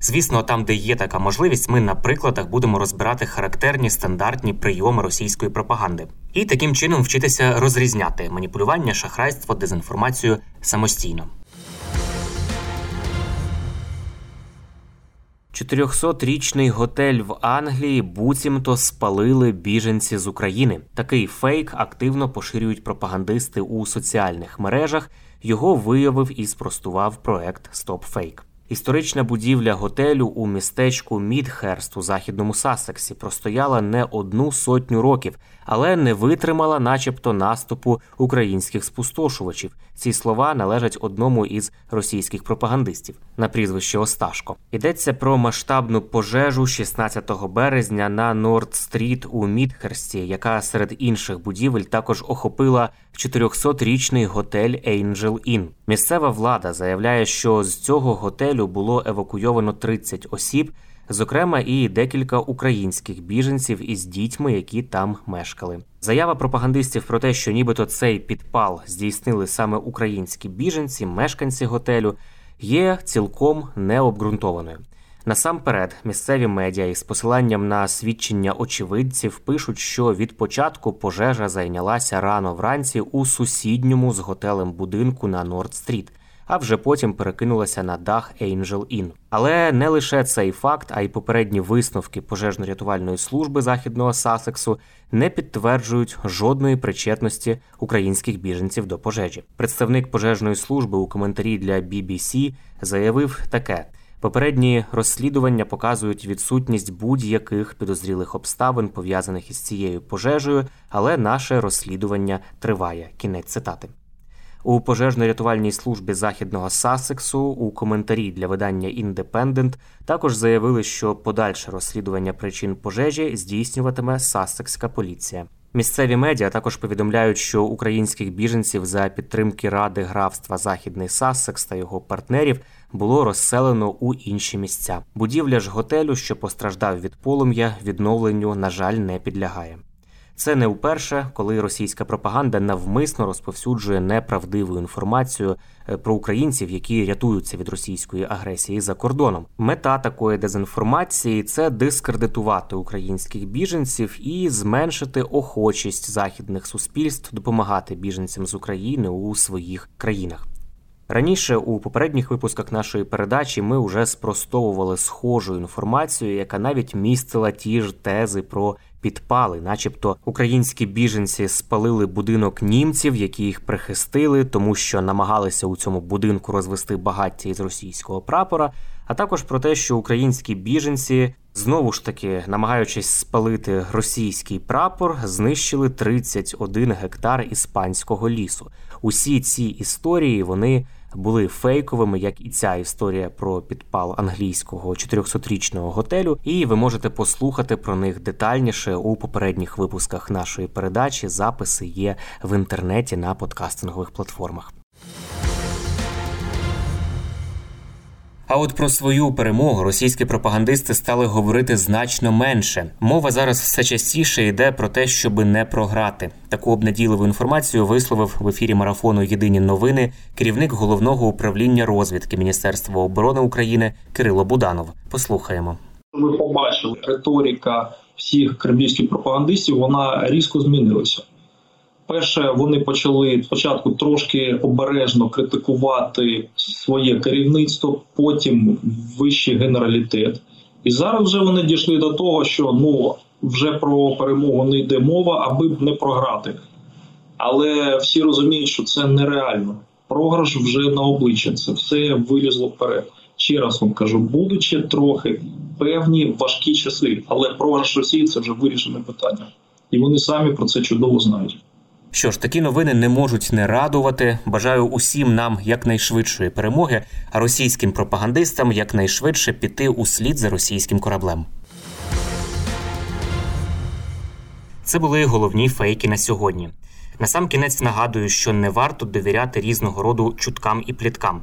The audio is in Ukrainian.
Звісно, там, де є така можливість, ми на прикладах будемо розбирати характерні стандартні прийоми російської пропаганди і таким чином вчитися розрізняти маніпулювання, шахрайство, дезінформацію самостійно. 400-річний готель в Англії буцімто спалили біженці з України. Такий фейк активно поширюють пропагандисти у соціальних мережах. Його виявив і спростував проект StopFake. Історична будівля готелю у містечку Мідхерст у західному Сассексі простояла не одну сотню років, але не витримала, начебто, наступу українських спустошувачів. Ці слова належать одному із російських пропагандистів на прізвище Осташко. Йдеться про масштабну пожежу 16 березня на Норд-стріт у Мідхерсті, яка серед інших будівель також охопила 400-річний готель Angel Inn. Місцева влада заявляє, що з цього готелю було евакуйовано 30 осіб, зокрема і декілька українських біженців із дітьми, які там мешкали. Заява пропагандистів про те, що нібито цей підпал здійснили саме українські біженці, мешканці готелю, є цілком необґрунтованою. Насамперед, місцеві медіа із посиланням на свідчення очевидців пишуть, що від початку пожежа зайнялася рано вранці у сусідньому з готелем будинку на Норд-стріт, а вже потім перекинулася на дах Angel Inn. Але не лише цей факт, а й попередні висновки пожежно-рятувальної служби західного Сасексу не підтверджують жодної причетності українських біженців до пожежі. Представник пожежної служби у коментарі для BBC заявив таке. Попередні розслідування показують відсутність будь-яких підозрілих обставин пов'язаних із цією пожежею, але наше розслідування триває. Кінець цитати. У пожежно-рятувальній службі західного Сассексу у коментарі для видання Індепендент також заявили, що подальше розслідування причин пожежі здійснюватиме Сассекська поліція. Місцеві медіа також повідомляють, що українських біженців за підтримки ради графства Західний Сассекс та його партнерів було розселено у інші місця. Будівля ж готелю, що постраждав від полум'я, відновленню, на жаль, не підлягає. Це не вперше, коли російська пропаганда навмисно розповсюджує неправдиву інформацію про українців, які рятуються від російської агресії за кордоном. Мета такої дезінформації це дискредитувати українських біженців і зменшити охочість західних суспільств допомагати біженцям з України у своїх країнах. Раніше у попередніх випусках нашої передачі ми вже спростовували схожу інформацію, яка навіть містила ті ж тези про підпали, начебто українські біженці спалили будинок німців, які їх прихистили, тому що намагалися у цьому будинку розвести багаття із російського прапора. А також про те, що українські біженці знову ж таки, намагаючись спалити російський прапор, знищили 31 гектар іспанського лісу. Усі ці історії вони були фейковими, як і ця історія про підпал англійського 400-річного готелю. І ви можете послухати про них детальніше у попередніх випусках нашої передачі. Записи є в інтернеті на подкастингових платформах. А от про свою перемогу російські пропагандисти стали говорити значно менше. Мова зараз все частіше йде про те, щоб не програти. Таку обнадійливу інформацію висловив в ефірі марафону Єдині новини керівник головного управління розвідки Міністерства оборони України Кирило Буданов. Послухаємо. Ми побачили риторика всіх кремлівських пропагандистів. Вона різко змінилася. Перше, вони почали спочатку трошки обережно критикувати своє керівництво, потім вищий генералітет. І зараз вже вони дійшли до того, що ну вже про перемогу не йде мова, аби не програти. Але всі розуміють, що це нереально. Програш вже на обличчя. Це все вилізло вперед. Ще раз вам кажу, будуть ще трохи певні важкі часи, але програш Росії це вже вирішене питання, і вони самі про це чудово знають. Що ж, такі новини не можуть не радувати. Бажаю усім нам якнайшвидшої перемоги, а російським пропагандистам якнайшвидше піти у слід за російським кораблем. Це були головні фейки на сьогодні. Насамкінець нагадую, що не варто довіряти різного роду чуткам і пліткам.